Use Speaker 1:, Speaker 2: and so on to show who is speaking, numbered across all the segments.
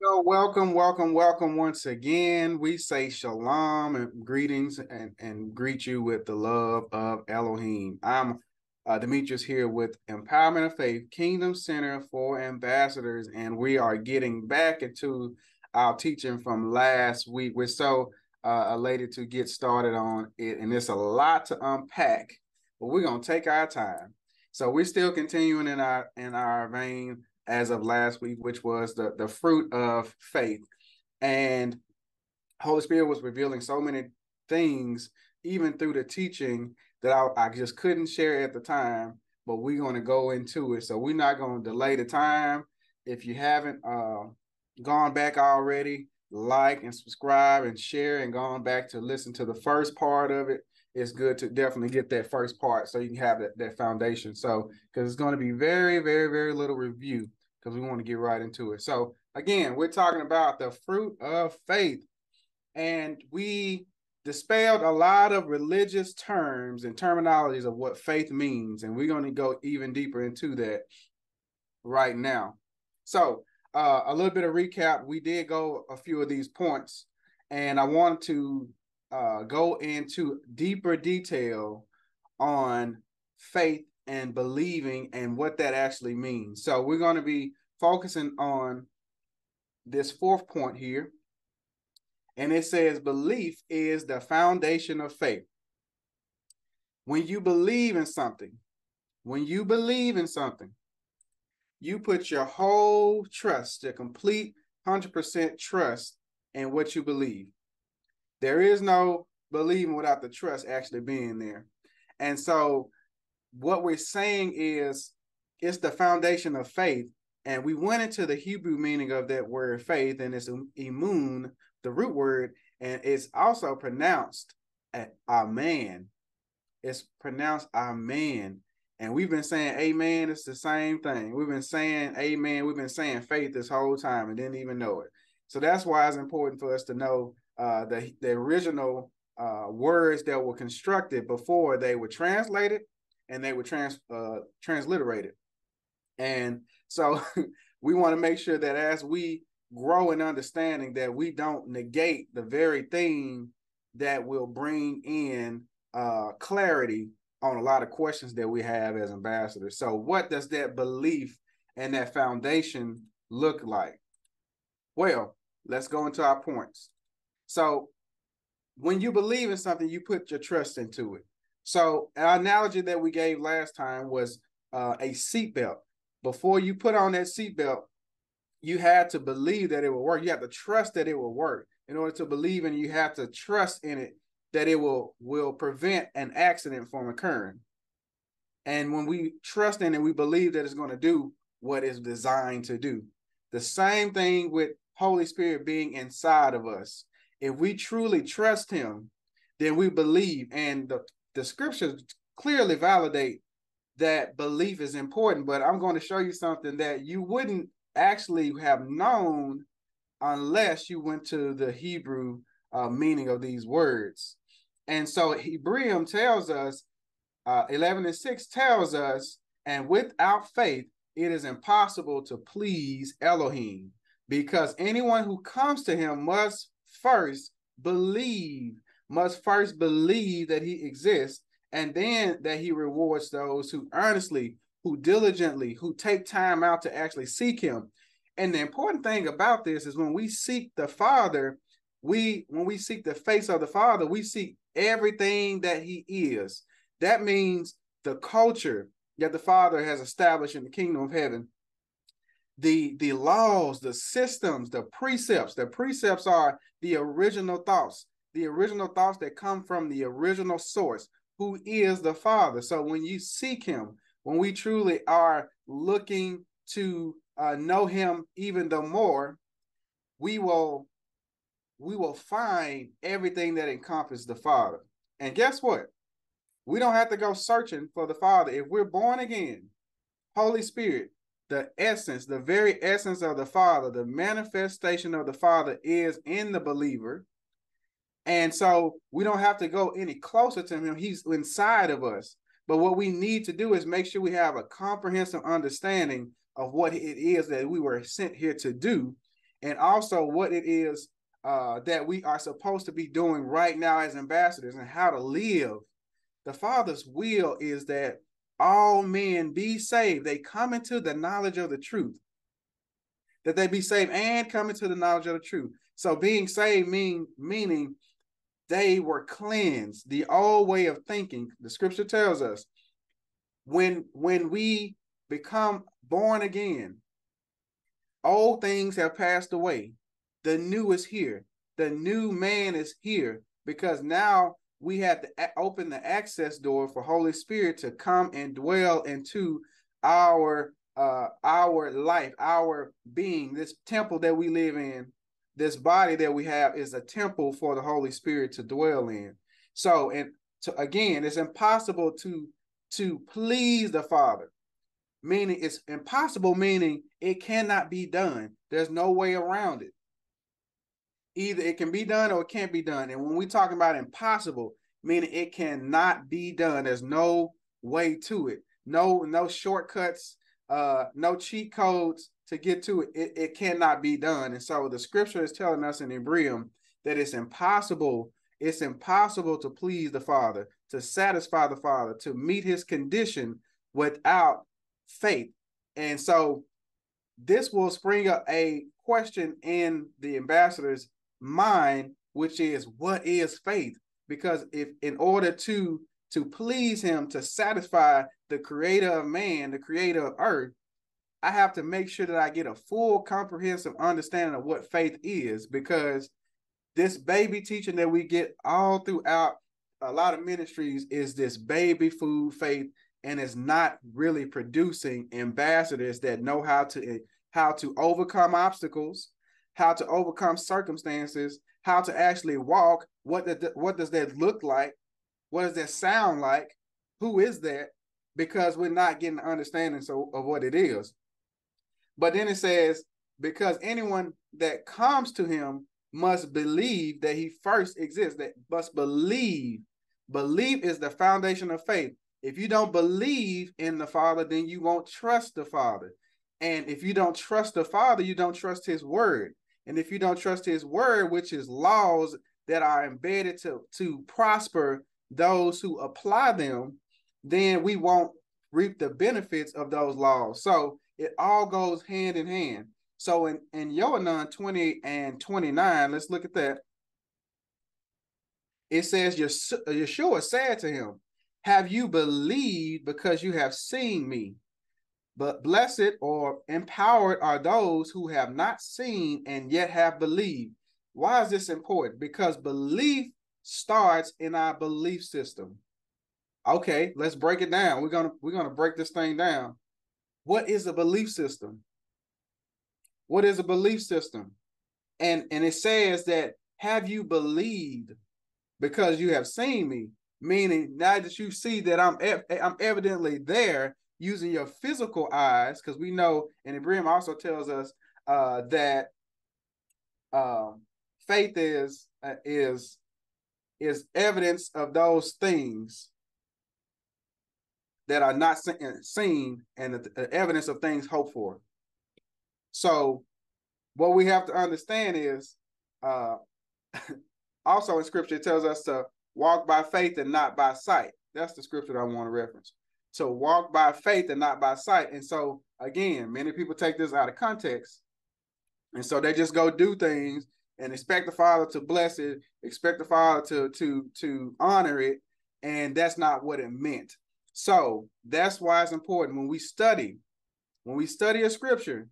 Speaker 1: So welcome, welcome, welcome once again. We say shalom and greetings and, and greet you with the love of Elohim. I'm uh, Demitrius here with Empowerment of Faith Kingdom Center for Ambassadors, and we are getting back into our teaching from last week. We're so uh, elated to get started on it, and it's a lot to unpack, but we're gonna take our time. So we're still continuing in our in our vein as of last week, which was the the fruit of faith, and Holy Spirit was revealing so many things even through the teaching that I, I just couldn't share at the time, but we're going to go into it. So we're not going to delay the time. If you haven't uh, gone back already, like and subscribe and share and gone back to listen to the first part of it. It's good to definitely get that first part so you can have that, that foundation. So, because it's going to be very, very, very little review because we want to get right into it. So, again, we're talking about the fruit of faith. And we dispelled a lot of religious terms and terminologies of what faith means. And we're going to go even deeper into that right now. So, uh, a little bit of recap. We did go a few of these points, and I want to uh, go into deeper detail on faith and believing and what that actually means. So, we're going to be focusing on this fourth point here and it says belief is the foundation of faith. When you believe in something, when you believe in something, you put your whole trust, your complete 100% trust in what you believe. There is no believing without the trust actually being there. And so, what we're saying is it's the foundation of faith. And we went into the Hebrew meaning of that word faith, and it's imun, the root word, and it's also pronounced amen. It's pronounced amen. And we've been saying amen, it's the same thing. We've been saying amen, we've been saying faith this whole time and didn't even know it. So that's why it's important for us to know uh, the, the original uh, words that were constructed before they were translated and they were trans uh, transliterated. And so we want to make sure that as we grow in understanding that we don't negate the very thing that will bring in uh, clarity on a lot of questions that we have as ambassadors. So, what does that belief and that foundation look like? Well, let's go into our points. So, when you believe in something, you put your trust into it. So, an analogy that we gave last time was uh, a seatbelt. Before you put on that seatbelt, you had to believe that it will work. You have to trust that it will work. In order to believe in, you have to trust in it that it will will prevent an accident from occurring. And when we trust in it, we believe that it's going to do what it's designed to do. The same thing with Holy Spirit being inside of us. If we truly trust Him, then we believe. And the, the scriptures clearly validate that belief is important. But I'm going to show you something that you wouldn't actually have known unless you went to the Hebrew uh, meaning of these words. And so Hebrew tells us, uh, 11 and 6 tells us, and without faith, it is impossible to please Elohim because anyone who comes to him must first believe, must first believe that he exists, and then that he rewards those who earnestly who diligently, who take time out to actually seek him. And the important thing about this is when we seek the Father, we when we seek the face of the Father, we seek everything that he is. That means the culture that the Father has established in the kingdom of heaven. The, the laws, the systems, the precepts. The precepts are the original thoughts, the original thoughts that come from the original source, who is the Father. So when you seek him, when we truly are looking to uh, know him even the more, we will we will find everything that encompasses the Father. And guess what? We don't have to go searching for the Father. If we're born again, Holy Spirit, the essence, the very essence of the Father, the manifestation of the Father is in the believer. And so we don't have to go any closer to him. He's inside of us. But what we need to do is make sure we have a comprehensive understanding of what it is that we were sent here to do. and also what it is uh, that we are supposed to be doing right now as ambassadors and how to live. The Father's will is that all men be saved. They come into the knowledge of the truth. That they be saved and come into the knowledge of the truth. So being saved mean meaning they were cleansed. The old way of thinking, the scripture tells us, when when we become born again, old things have passed away. The new is here. The new man is here because now we have to open the access door for Holy Spirit to come and dwell into our uh our life, our being, this temple that we live in, this body that we have is a temple for the Holy Spirit to dwell in. So, and to again, it's impossible to to please the Father. Meaning it's impossible, meaning it cannot be done. There's no way around it either it can be done or it can't be done. And when we talk about impossible, meaning it cannot be done. There's no way to it. No, no shortcuts, uh, no cheat codes to get to it. it. It cannot be done. And so the scripture is telling us in Hebrew that it's impossible. It's impossible to please the Father, to satisfy the Father, to meet his condition without faith. And so this will spring up a question in the ambassadors mind, which is what is faith? Because if in order to to please him, to satisfy the creator of man, the creator of earth, I have to make sure that I get a full comprehensive understanding of what faith is because this baby teaching that we get all throughout a lot of ministries is this baby food faith and is not really producing ambassadors that know how to how to overcome obstacles how to overcome circumstances, how to actually walk. What the, what does that look like? What does that sound like? Who is that? Because we're not getting understanding so of what it is. But then it says, because anyone that comes to him must believe that he first exists, that must believe. Believe is the foundation of faith. If you don't believe in the Father, then you won't trust the Father. And if you don't trust the Father, you don't trust his word. And if you don't trust his word, which is laws that are embedded to, to prosper those who apply them, then we won't reap the benefits of those laws. So it all goes hand in hand. So in, in Yohanan 20 and 29, let's look at that. It says, Yeshua said to him, Have you believed because you have seen me? But blessed or empowered are those who have not seen and yet have believed. Why is this important? Because belief starts in our belief system. Okay, let's break it down. We're gonna we're gonna break this thing down. What is a belief system? What is a belief system? And and it says that have you believed because you have seen me? Meaning now that you see that I'm I'm evidently there, using your physical eyes, because we know, and Ibrahim also tells us uh, that um, faith is uh, is is evidence of those things that are not seen and the evidence of things hoped for. So, what we have to understand is, uh, also in Scripture, it tells us to walk by faith and not by sight. That's the scripture I want to reference to walk by faith and not by sight. And so again, many people take this out of context. And so they just go do things and expect the Father to bless it, expect the Father to to to honor it, and that's not what it meant. So that's why it's important when we study, when we study a scripture,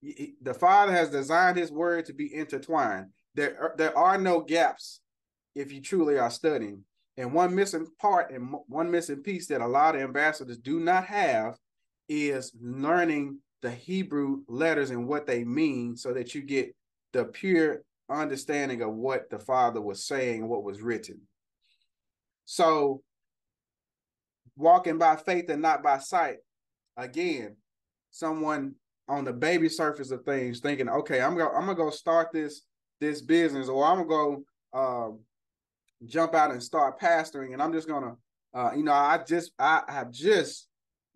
Speaker 1: the Father has designed His word to be intertwined. There are, there are no gaps if you truly are studying. And one missing part and one missing piece that a lot of ambassadors do not have is learning the Hebrew letters and what they mean so that you get the pure understanding of what the Father was saying, what was written. So, walking by faith and not by sight, again, someone on the baby surface of things thinking, okay, I'm gonna I'm gonna go start this this business, or I'm gonna go um, jump out and start pastoring, and I'm just gonna, uh, you know, I just I have just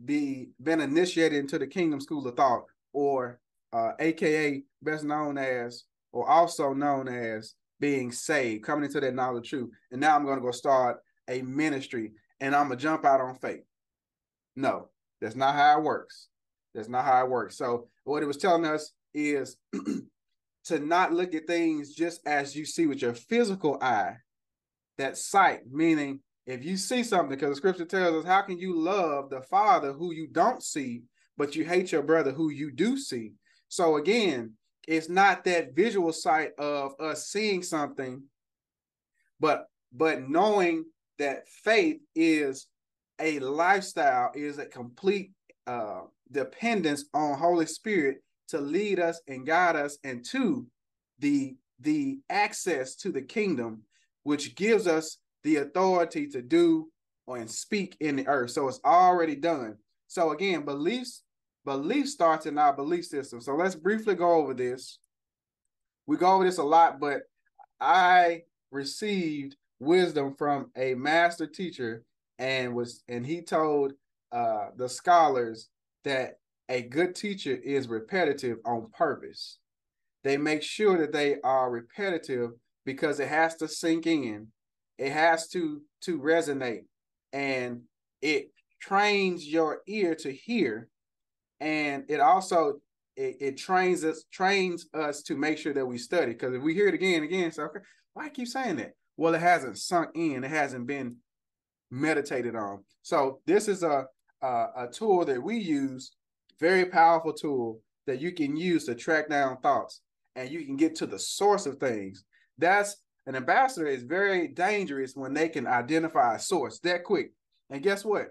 Speaker 1: be been initiated into the Kingdom School of Thought, or uh, aka best known as, or also known as being saved, coming into that knowledge of truth. And now I'm to go start a ministry and I'm to jump out on faith. No, that's not how it works. That's not how it works. So, what it was telling us is to not look at things just as you see with your physical eye, that sight, meaning if you see something, because the scripture tells us, how can you love the Father who you don't see, but you hate your brother who you do see? So again, it's not that visual sight of us seeing something, but but knowing that faith is a lifestyle, is a complete uh, dependence on Holy Spirit to lead us and guide us into the the access to the kingdom, which gives us the authority to do and speak in the earth. So it's already done. So again, beliefs belief starts in our belief system. So let's briefly go over this. We go over this a lot, but I received wisdom from a master teacher and was and he told uh the scholars that a good teacher is repetitive on purpose. They make sure that they are repetitive because it has to sink in. It has to to resonate. And it trains your ear to hear. And it also it, it trains us trains us to make sure that we study. Because if we hear it again and again so okay why I keep saying that well it hasn't sunk in it hasn't been meditated on so this is a a, a tool that we use very powerful tool that you can use to track down thoughts and you can get to the source of things that's an ambassador is very dangerous when they can identify a source that quick. And guess what?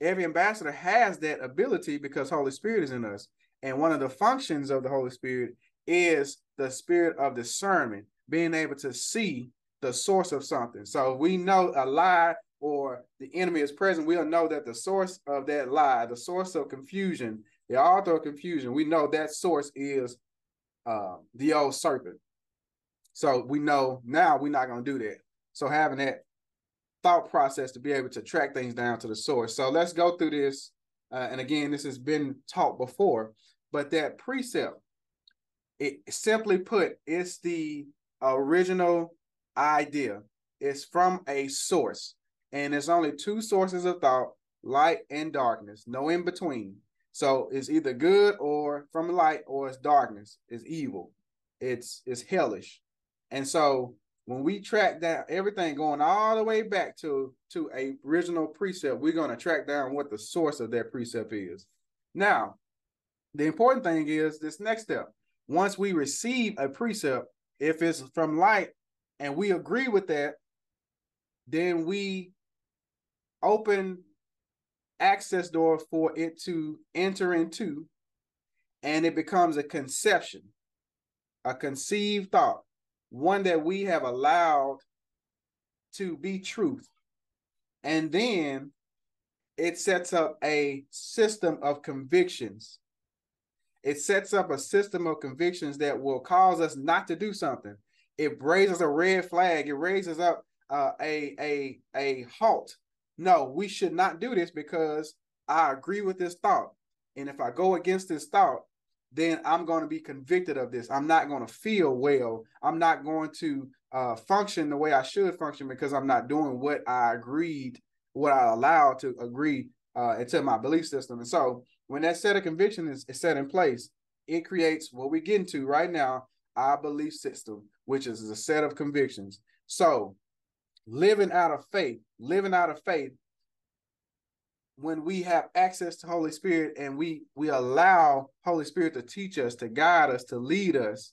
Speaker 1: Every ambassador has that ability because Holy Spirit is in us. And one of the functions of the Holy Spirit is the spirit of discernment, being able to see the source of something. So we know a lie or the enemy is present, we'll know that the source of that lie, the source of confusion, the author of confusion, we know that source is uh, the old serpent. So we know now we're not going to do that. So having that thought process to be able to track things down to the source. So let's go through this. Uh, and again, this has been taught before, but that precept, it simply put, it's the original idea. It's from a source, and there's only two sources of thought: light and darkness. No in between. So it's either good or from light, or it's darkness. It's evil. It's it's hellish. And so when we track down everything going all the way back to to a original precept, we're going to track down what the source of that precept is. Now, the important thing is this next step. Once we receive a precept, if it's from light and we agree with that, then we open access door for it to enter into and it becomes a conception, a conceived thought one that we have allowed to be truth. And then it sets up a system of convictions. It sets up a system of convictions that will cause us not to do something. It raises a red flag. It raises up uh, a a a halt. No, we should not do this because I agree with this thought. And if I go against this thought, then I'm going to be convicted of this. I'm not going to feel well. I'm not going to uh, function the way I should function because I'm not doing what I agreed, what I allowed to agree uh, into my belief system. And so when that set of conviction is, is set in place, it creates what we get into right now, our belief system, which is a set of convictions. So living out of faith, living out of faith when we have access to Holy Spirit and we we allow Holy Spirit to teach us, to guide us, to lead us,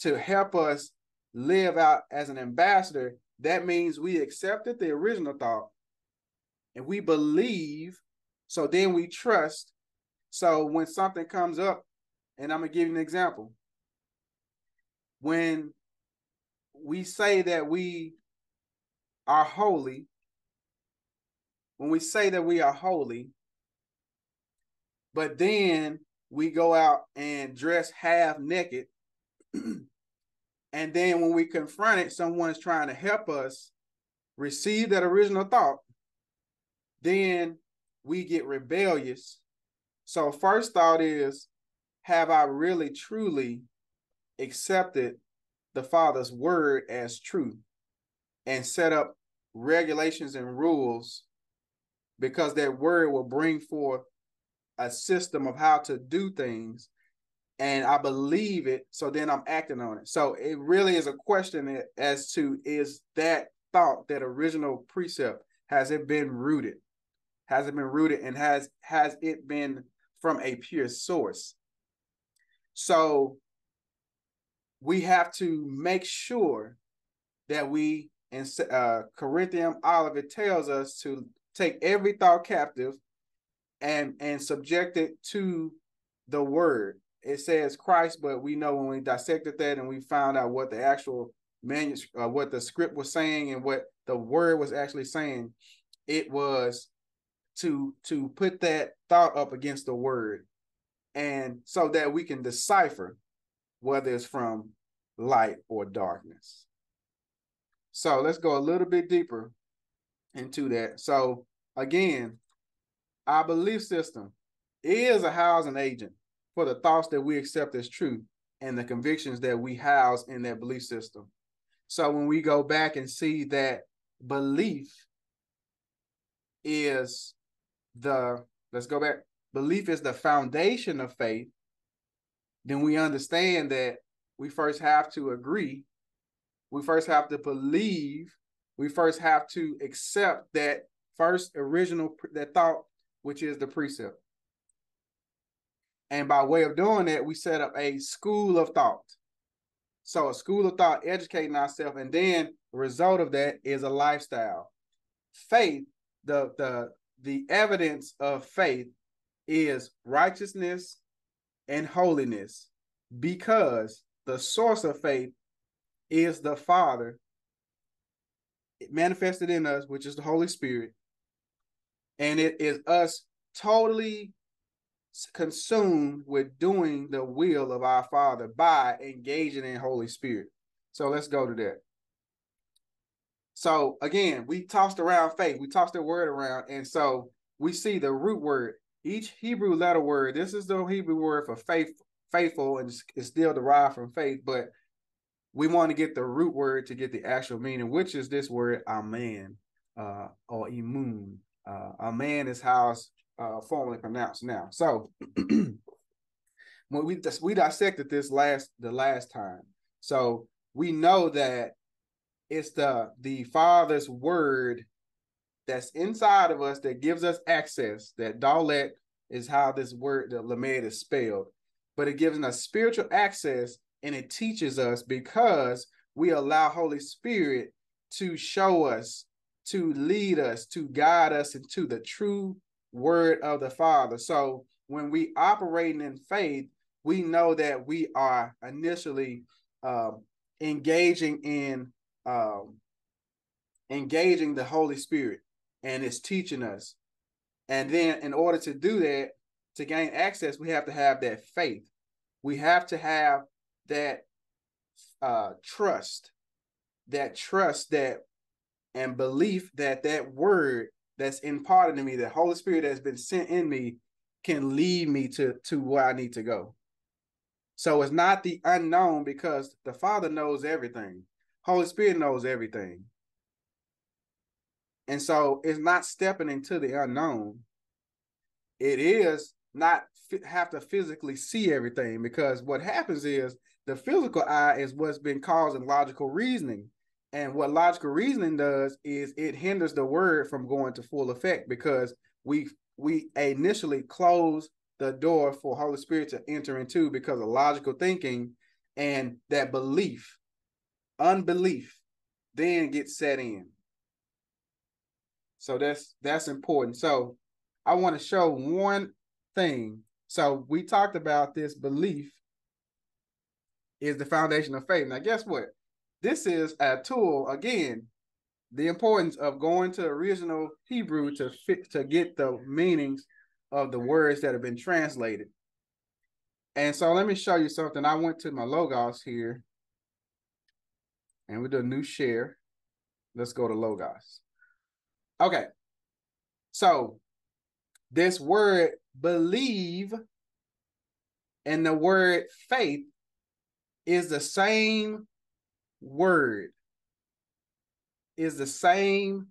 Speaker 1: to help us live out as an ambassador, that means we accepted the original thought and we believe, so then we trust. So when something comes up, and I'm gonna give you an example. When we say that we are holy, when we say that we are holy, but then we go out and dress half naked. and then when we confront it, someone is trying to help us receive that original thought, then we get rebellious. So, first thought is have I really truly accepted the Father's word as truth and set up regulations and rules because that word will bring forth a system of how to do things and I believe it, so then I'm acting on it. So it really is a question as to is that thought, that original precept, has it been rooted? Has it been rooted and has has it been from a pure source? So we have to make sure that we in uh, Corinthian Oliver tells us to take every thought captive and and subject it to the word. It says Christ, but we know when we dissected that and we found out what the actual manuscript, uh, what the script was saying, and what the word was actually saying, it was to to put that thought up against the word, and so that we can decipher whether it's from light or darkness. So let's go a little bit deeper into that. So again, our belief system is a housing agent for the thoughts that we accept as true and the convictions that we house in that belief system. So when we go back and see that belief is the, let's go back, belief is the foundation of faith, then we understand that we first have to agree, we first have to believe, we first have to accept that first original, that thought which is the precept. And by way of doing that, we set up a school of thought. So a school of thought, educating ourselves, and then the result of that is a lifestyle. Faith, the the the evidence of faith is righteousness and holiness because the source of faith is the Father manifested in us, which is the Holy Spirit, and it is us totally consumed with doing the will of our Father by engaging in Holy Spirit. So let's go to that. So again, we tossed around faith, we tossed the word around, and so we see the root word. Each Hebrew letter word, this is the Hebrew word for faith, faithful, and it's still derived from faith, but we want to get the root word to get the actual meaning, which is this word amen uh, or imun. Uh, amen is how it's uh, formally pronounced now. So when we we dissected this last the last time, so we know that it's the the Father's word that's inside of us that gives us access. That Dalet is how this word the Lamed is spelled, but it gives us spiritual access and it teaches us because we allow Holy Spirit to show us to lead us, to guide us into the true word of the Father. So when we operating in faith, we know that we are initially um, engaging in um, engaging the Holy Spirit, and it's teaching us. And then, in order to do that, to gain access, we have to have that faith. We have to have that uh, trust, that trust that and belief that that word that's imparted to me, the Holy Spirit that's been sent in me, can lead me to to where I need to go. So it's not the unknown because the Father knows everything. Holy Spirit knows everything. And so it's not stepping into the unknown. It is not have to physically see everything because what happens is the physical eye is what's been causing logical reasoning. And what logical reasoning does is it hinders the word from going to full effect because we we initially close the door for Holy Spirit to enter into because of logical thinking and that belief, unbelief, then gets set in. So that's that's important. So I want to show one thing. So we talked about this belief is the foundation of faith. Now, guess what? This is a tool again. The importance of going to original Hebrew to fit to get the meanings of the words that have been translated. And so let me show you something. I went to my logos here, and we do a new share. Let's go to logos. Okay. So this word believe And the word faith is the same word. Is the same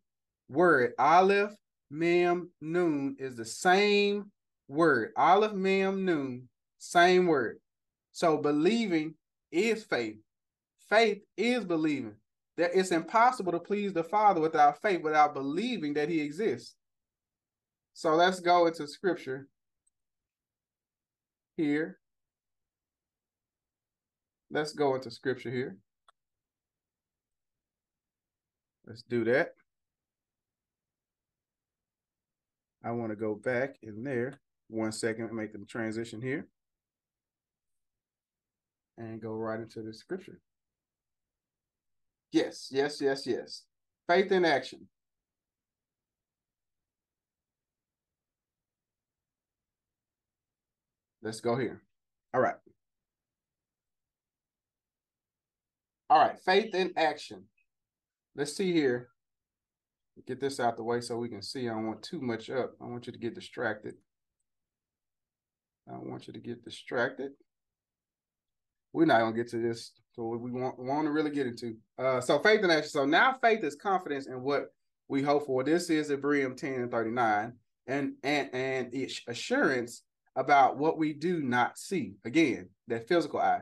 Speaker 1: word. Aleph, Mem, Nun is the same word. Aleph, Mem, Nun, same word. So believing is faith. Faith is believing. That it's impossible to please the Father without faith, without believing that He exists. So let's go into scripture here. Let's go into scripture here. Let's do that. I want to go back in there one second and make the transition here and go right into the scripture. Yes, yes, yes, yes. Faith in action. Let's go here. All right. All right, faith in action. Let's see here. Get this out the way so we can see. I don't want too much up. I want you to get distracted. I don't want you to get distracted. We're not gonna get to this. So we want want to really get into. Uh, so faith in action. So now faith is confidence in what we hope for. This is Hebrews 10 and 39. And and and assurance about what we do not see. Again, that physical eye.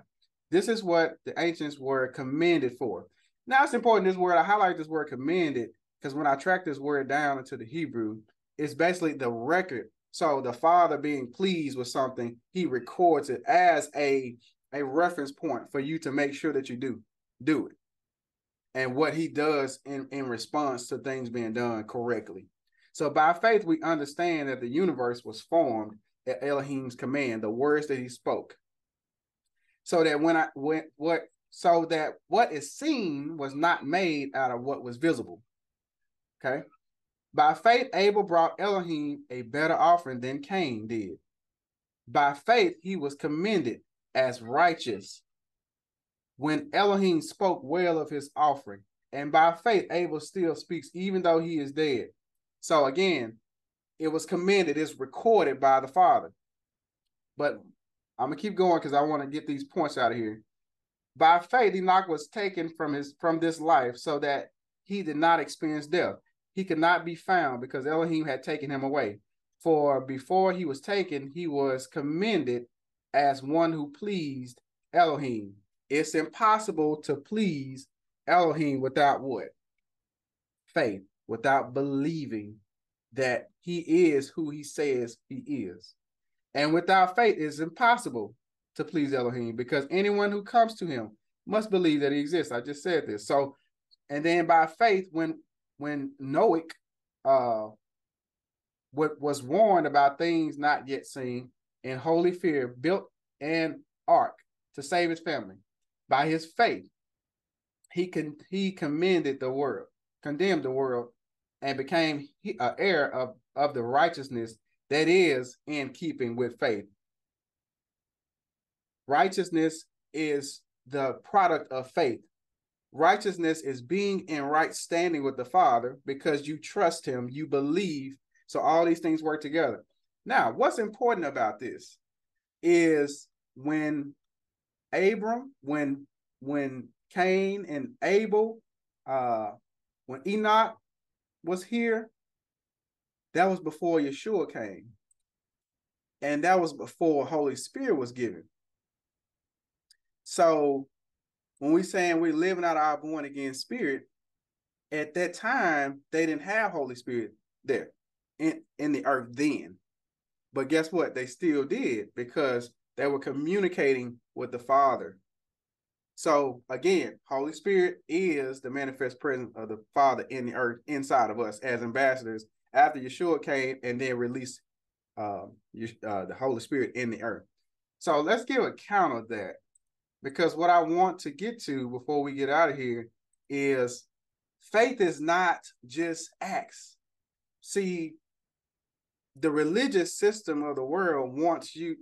Speaker 1: This is what the ancients were commended for. Now it's important this word, I highlight this word commended because when I track this word down into the Hebrew, it's basically the record. So the father being pleased with something, he records it as a, a reference point for you to make sure that you do do it. And what he does in, in response to things being done correctly. So by faith, we understand that the universe was formed at Elohim's command, the words that he spoke. So that when I went what so that what is seen was not made out of what was visible. Okay. By faith, Abel brought Elohim a better offering than Cain did. By faith, he was commended as righteous when Elohim spoke well of his offering. And by faith, Abel still speaks, even though he is dead. So again, it was commended, it's recorded by the Father. But I'm gonna keep going because I want to get these points out of here. By faith, Enoch was taken from his from this life so that he did not experience death. He could not be found because Elohim had taken him away. For before he was taken, he was commended as one who pleased Elohim. It's impossible to please Elohim without what? Faith, without believing that he is who he says he is. And without faith, it's impossible to please Elohim because anyone who comes to him must believe that he exists. I just said this. So, and then by faith, when when Noah uh what was warned about things not yet seen, in holy fear, built an ark to save his family. By his faith, he can he commended the world, condemned the world, and became an heir of, of the righteousness that is in keeping with faith. Righteousness is the product of faith. Righteousness is being in right standing with the Father because you trust Him, you believe. So all these things work together. Now, what's important about this is when Abram, when when Cain and Abel, uh, when Enoch was here, that was before Yeshua came. And that was before Holy Spirit was given. So when we're saying we're living out our born again spirit, at that time they didn't have Holy Spirit there in, in the earth then. But guess what? They still did because they were communicating with the Father so again, Holy Spirit is the manifest presence of the Father in the earth inside of us as ambassadors after Yeshua came and then released um, uh, the Holy Spirit in the earth. So let's give a count of that because what I want to get to before we get out of here is faith is not just acts. See, the religious system of the world wants you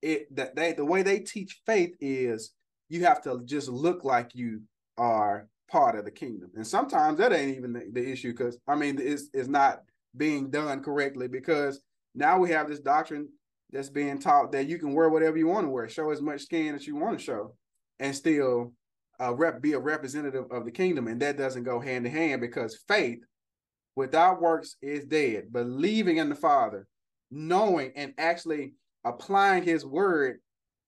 Speaker 1: it that they the way they teach faith is you have to just look like you are part of the kingdom. And sometimes that ain't even the, the issue because I mean it's, it's not being done correctly because now we have this doctrine that's being taught that you can wear whatever you want to wear, show as much skin as you want to show, and still uh, rep be a representative of the kingdom, and that doesn't go hand in hand because faith without works is dead. Believing in the Father, knowing and actually applying His word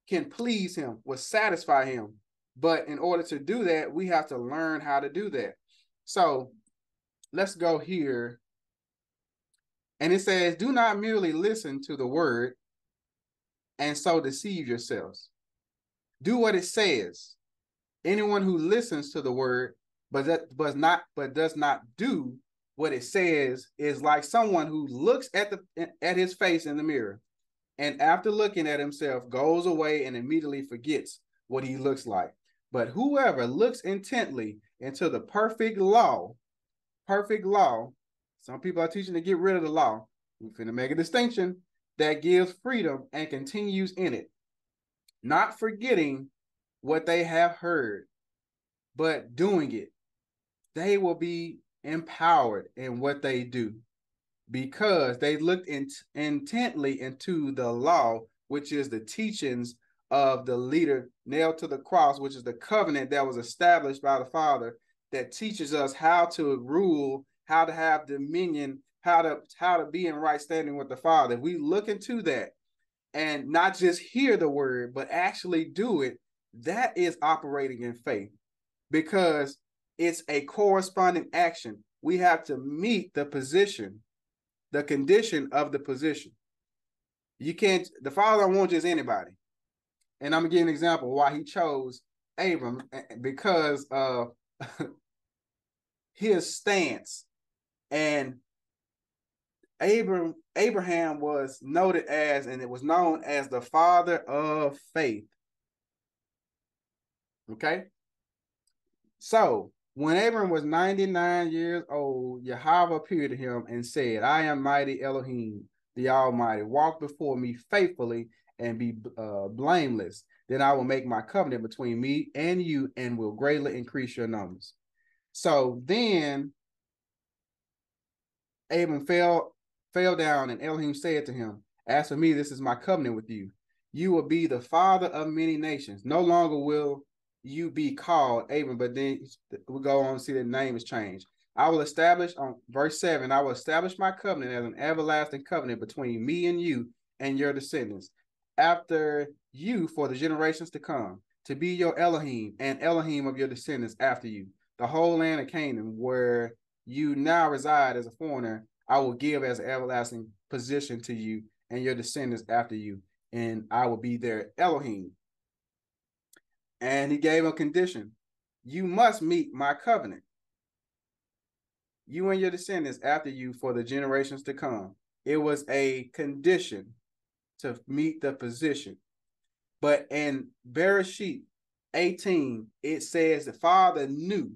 Speaker 1: can please Him, will satisfy Him. But in order to do that, we have to learn how to do that. So let's go here. And it says, Do not merely listen to the word and so deceive yourselves. Do what it says. Anyone who listens to the word but that but not but does not do what it says is like someone who looks at the at his face in the mirror and after looking at himself goes away and immediately forgets what he looks like. But whoever looks intently into the perfect law, perfect law, some people are teaching to get rid of the law. We're going to make a distinction that gives freedom and continues in it, not forgetting what they have heard, but doing it. They will be empowered in what they do because they looked in, intently into the law, which is the teachings of the leader nailed to the cross, which is the covenant that was established by the Father that teaches us how to rule, how to have dominion, how to how to be in right standing with the Father. If we look into that and not just hear the word, but actually do it, that is operating in faith because it's a corresponding action. We have to meet the position, the condition of the position. You can't, the Father won't just anybody. And I'm gonna give an example why he chose Abram eh, eh, because of his stance. And Abram Abraham was noted as, and it was known as the father of faith. Okay. So when Abram was 99 years old, Yahweh appeared to him and said, I am mighty Elohim, the Almighty. Walk before me faithfully and be uh, blameless. Then I will make my covenant between me and you and will greatly increase your numbers. So then Abram fell fell down, and Elohim said to him, As for me, this is my covenant with you. You will be the father of many nations. No longer will you be called Abram, but then we go on and see the name is changed. I will establish on verse 7 I will establish my covenant as an everlasting covenant between me and you and your descendants after you for the generations to come, to be your Elohim and Elohim of your descendants after you. The whole land of Canaan, where you now reside as a foreigner, I will give as an everlasting position to you and your descendants after you, and I will be their Elohim. And he gave a condition you must meet my covenant, you and your descendants after you for the generations to come. It was a condition to meet the position. But in Bereshit 18, it says the father knew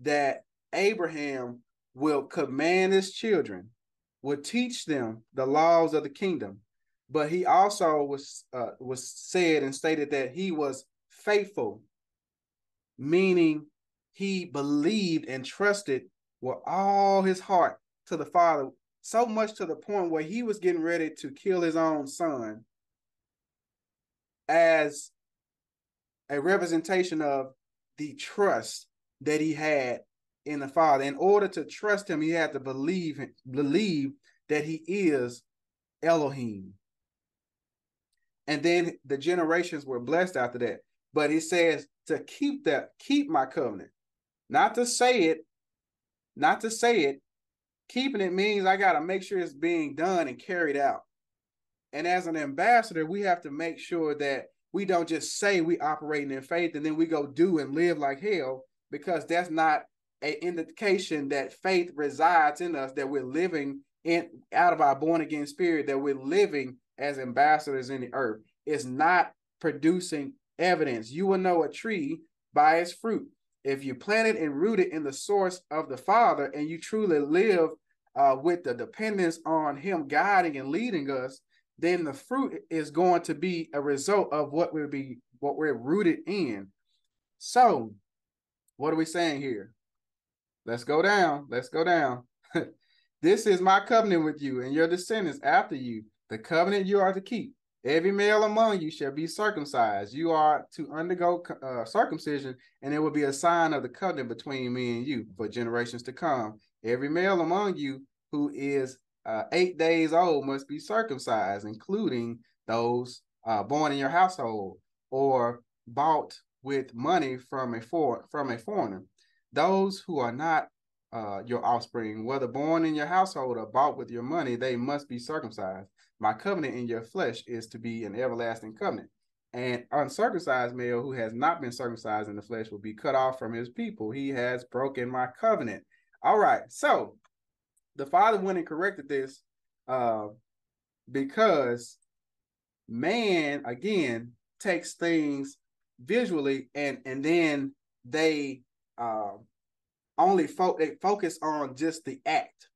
Speaker 1: that Abraham will command his children, will teach them the laws of the kingdom. But he also was uh, was said and stated that he was faithful, meaning he believed and trusted with all his heart to the Father, so much to the point where he was getting ready to kill his own son as a representation of the trust that he had in the Father. In order to trust him, he had to believe believe that he is Elohim. And then the generations were blessed after that. But he says to keep that, keep my covenant. Not to say it, not to say it. Keeping it means I got to make sure it's being done and carried out. And as an ambassador, we have to make sure that we don't just say we operating in faith and then we go do and live like hell because that's not an indication that faith resides in us, that we're living in out of our born again spirit, that we're living as ambassadors in the earth. It's not producing evidence. You will know a tree by its fruit. If you planted and rooted in the source of the Father and you truly live uh, with the dependence on Him guiding and leading us, then the fruit is going to be a result of what we'll be what we're rooted in. So, what are we saying here? Let's go down. Let's go down. this is my covenant with you and your descendants after you, the covenant you are to keep. Every male among you shall be circumcised. You are to undergo uh, circumcision, and it will be a sign of the covenant between me and you for generations to come. Every male among you who is uh, eight days old must be circumcised, including those uh, born in your household or bought with money from a for from a foreigner. Those who are not uh, your offspring, whether born in your household or bought with your money, they must be circumcised. My covenant in your flesh is to be an everlasting covenant. And uncircumcised male who has not been circumcised in the flesh will be cut off from his people. He has broken my covenant. All right. So the father went and corrected this uh, because man, again, takes things visually and and then they uh, only fo- they focus on just the act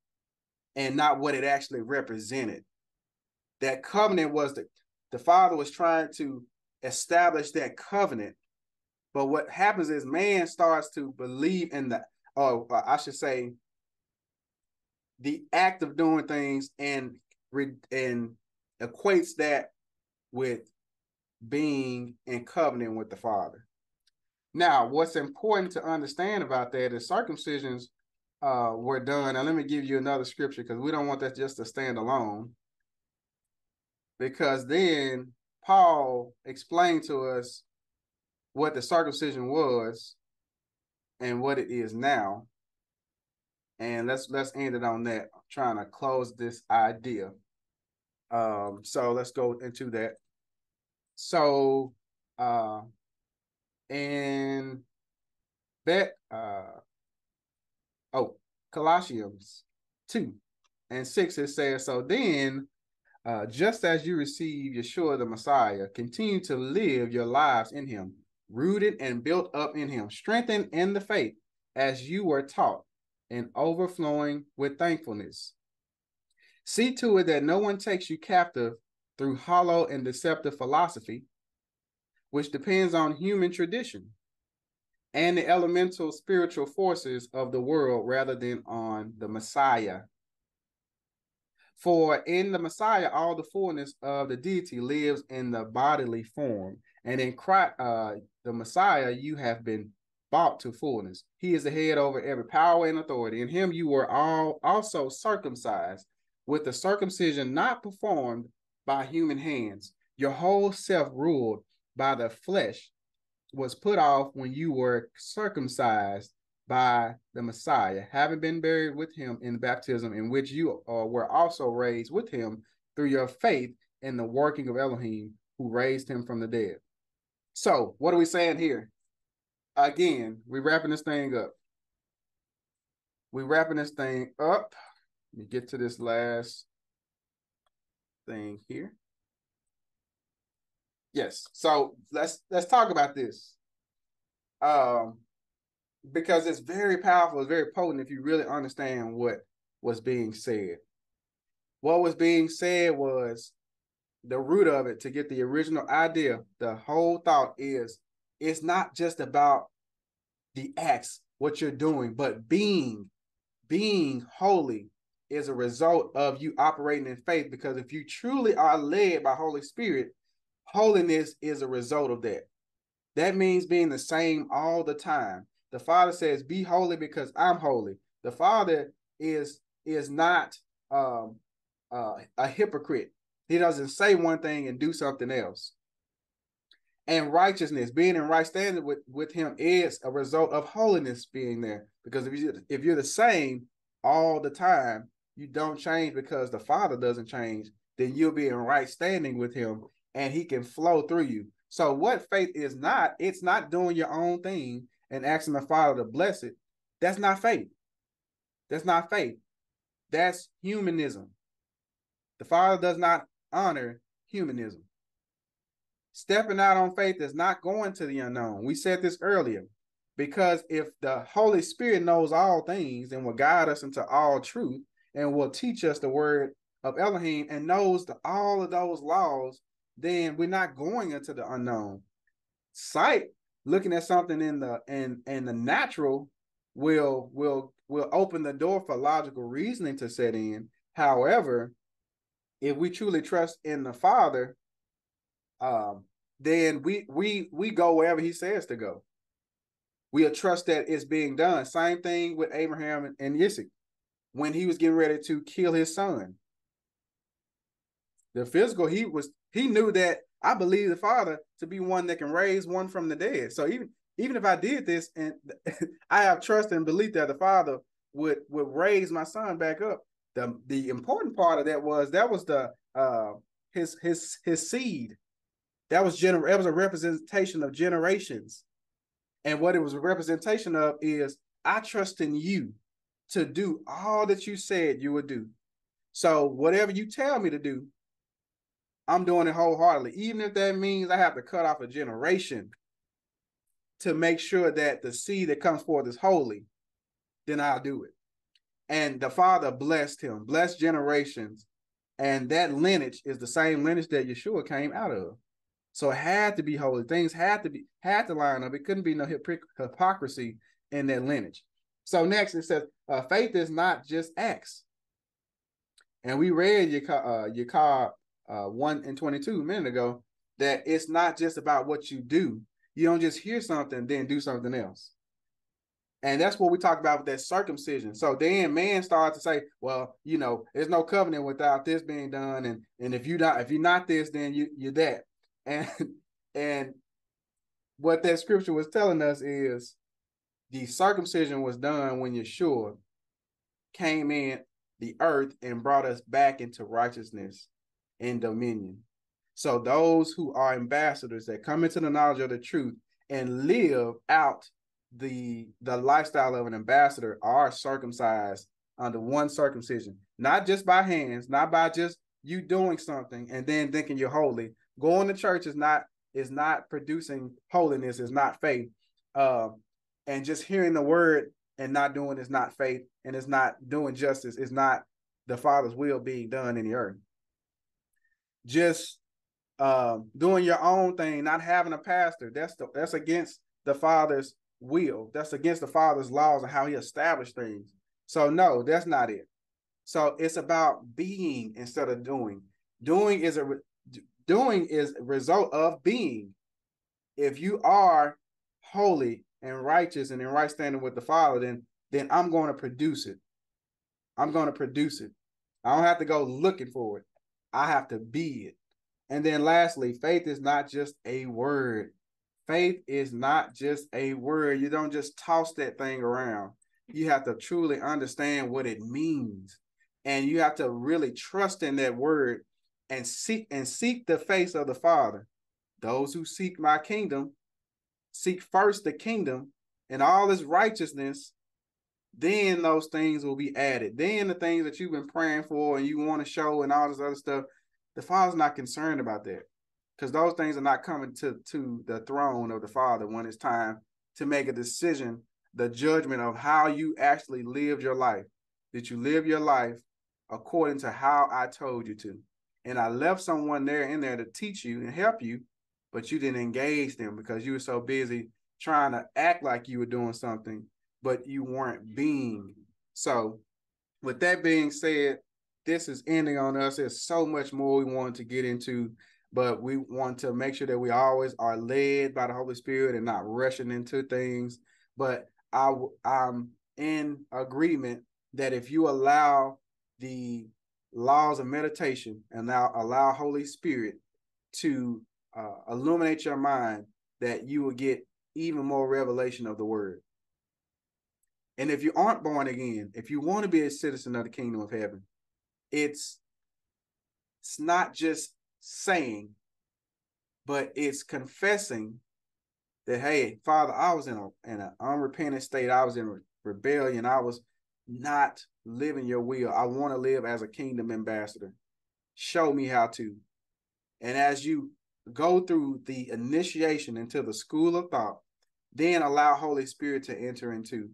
Speaker 1: and not what it actually represented. That covenant was the the father was trying to establish that covenant, but what happens is man starts to believe in the or I should say the act of doing things and and equates that with being in covenant with the Father. Now, what's important to understand about that is circumcisions uh, were done. Now, let me give you another scripture because we don't want that just to stand alone. Because then Paul explained to us what the circumcision was and what it is now. And let's let's end it on that. I'm trying to close this idea. Um, so let's go into that. So uh and that uh oh Colossians 2 and 6 it says, So then uh, just as you receive Yeshua the Messiah, continue to live your lives in him, rooted and built up in him, strengthened in the faith as you were taught, and overflowing with thankfulness. See to it that no one takes you captive through hollow and deceptive philosophy, which depends on human tradition and the elemental spiritual forces of the world rather than on the Messiah. For in the Messiah, all the fullness of the deity lives in the bodily form. And in Christ, uh, the Messiah, you have been bought to fullness. He is the head over every power and authority. In him, you were all also circumcised with the circumcision not performed by human hands. Your whole self ruled by the flesh was put off when you were circumcised by the Messiah, having been buried with him in baptism, in which you uh, were also raised with him through your faith in the working of Elohim, who raised him from the dead. So, what are we saying here? Again, we're wrapping this thing up. We're wrapping this thing up. Let me get to this last thing here. Yes. So let's let's talk about this. Um because it's very powerful, it's very potent if you really understand what was being said. What was being said was the root of it to get the original idea. The whole thought is it's not just about the acts, what you're doing, but being, being holy is a result of you operating in faith. Because if you truly are led by Holy Spirit, holiness is a result of that. That means being the same all the time. The Father says, "Be holy because I'm holy." The Father is is not um, uh, a hypocrite. He doesn't say one thing and do something else. And righteousness, being in right standing with, with him is a result of holiness being there. Because if you if you're the same all the time, you don't change because the Father doesn't change, then you'll be in right standing with him and he can flow through you. So what faith is not, it's not doing your own thing and asking the Father to bless it, that's not faith. That's not faith. That's humanism. The Father does not honor humanism. Stepping out on faith is not going to the unknown. We said this earlier because if the Holy Spirit knows all things and will guide us into all truth and will teach us the word of Elohim and knows the, all of those laws, then we're not going into the unknown. Sight looking at something in the in in the natural will will will open the door for logical reasoning to set in. However, if we truly trust in the Father, um, then we we we go wherever He says to go. We'll trust that it's being done. Same thing with Abraham and, and when he was getting ready to kill his son. The physical, he was he knew that I believe the Father to be one that can raise one from the dead. So even even if I did this and I have trust and belief that the Father would would raise my son back up. The the important part of that was that was the uh his his his seed. That was gener that was a representation of generations. And what it was a representation of is I trust in you to do all that you said you would do. So whatever you tell me to do, I'm doing it wholeheartedly, even if that means I have to cut off a generation to make sure that the seed that comes forth is holy, then I'll do it. And the Father blessed him, blessed generations. And that lineage is the same lineage that Yeshua came out of. So it had to be holy. Things had to be had to line up. It couldn't be no hypocrisy in that lineage. So next it says, uh, faith is not just acts. And we read Yakar, uh, uh, 1 and 22 a minute ago that it's not just about what you do. You don't just hear something, then do something else. And that's what we talk about with that circumcision. So then man started to say, well, you know, there's no covenant without this being done. And and if you not if you're not this, then you you're that. And and what that scripture was telling us is the circumcision was done when Yeshua came in the earth and brought us back into righteousness and dominion. So those who are ambassadors that come into the knowledge of the truth and live out the the lifestyle of an ambassador are circumcised under one circumcision, not just by hands, not by just you doing something and then thinking you're holy. Going to church is not is not producing holiness, is not faith. Uh, and just hearing the word and not doing is not faith, and it's not doing justice, is not the Father's will being done in the earth. Just um, doing your own thing, not having a pastor, that's the, that's against the Father's will. That's against the Father's laws and how He established things. So no, that's not it. So it's about being instead of doing. Doing is a doing is a result of being. If you are holy and righteous and in right standing with the Father, then then I'm going to produce it. I'm going to produce it. I don't have to go looking for it. I have to be it. And then lastly, faith is not just a word. Faith is not just a word. You don't just toss that thing around. You have to truly understand what it means. And you have to really trust in that word and seek and seek the face of the Father. Those who seek my kingdom seek first the kingdom and all its righteousness, then those things will be added. Then the things that you've been praying for and you want to show and all this other stuff, the Father's not concerned about that. Because those things are not coming to, to the throne of the Father when it's time to make a decision, the judgment of how you actually lived your life. Did you live your life according to how I told you to? And I left someone there in there to teach you and help you but you didn't engage them because you were so busy trying to act like you were doing something, but you weren't being. So, with that being said, this is ending on us. There's so much more we want to get into, but we want to make sure that we always are led by the Holy Spirit and not rushing into things. But I, I'm in agreement that if you allow the laws of meditation and now allow Holy Spirit to uh, illuminate your mind that you will get even more revelation of the word. And if you aren't born again, if you want to be a citizen of the kingdom of heaven, it's it's not just saying, but it's confessing that hey, Father, I was in a in an unrepentant state. I was in re- rebellion. I was not living your will. I want to live as a kingdom ambassador. Show me how to. And as you go through the initiation into the school of thought, then allow Holy Spirit to enter into.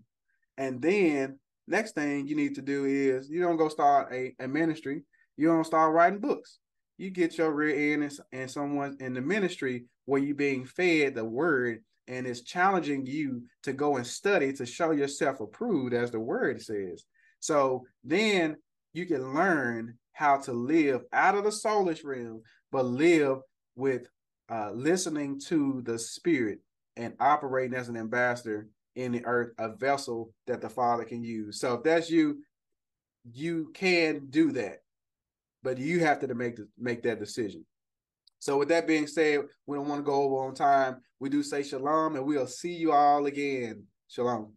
Speaker 1: And then next thing you need to do is you don't go start a, a ministry. You don't start writing books. You get your rear end and someone in the ministry where you're being fed the word and it's challenging you to go and study to show yourself approved as the word says. So then you can learn how to live out of the soulish realm, but live with uh, listening to the spirit and operating as an ambassador in the earth, a vessel that the Father can use. So if that's you, you can do that, but you have to make the, make that decision. So with that being said, we don't want to go over on time. We do say shalom, and we'll see you all again. Shalom.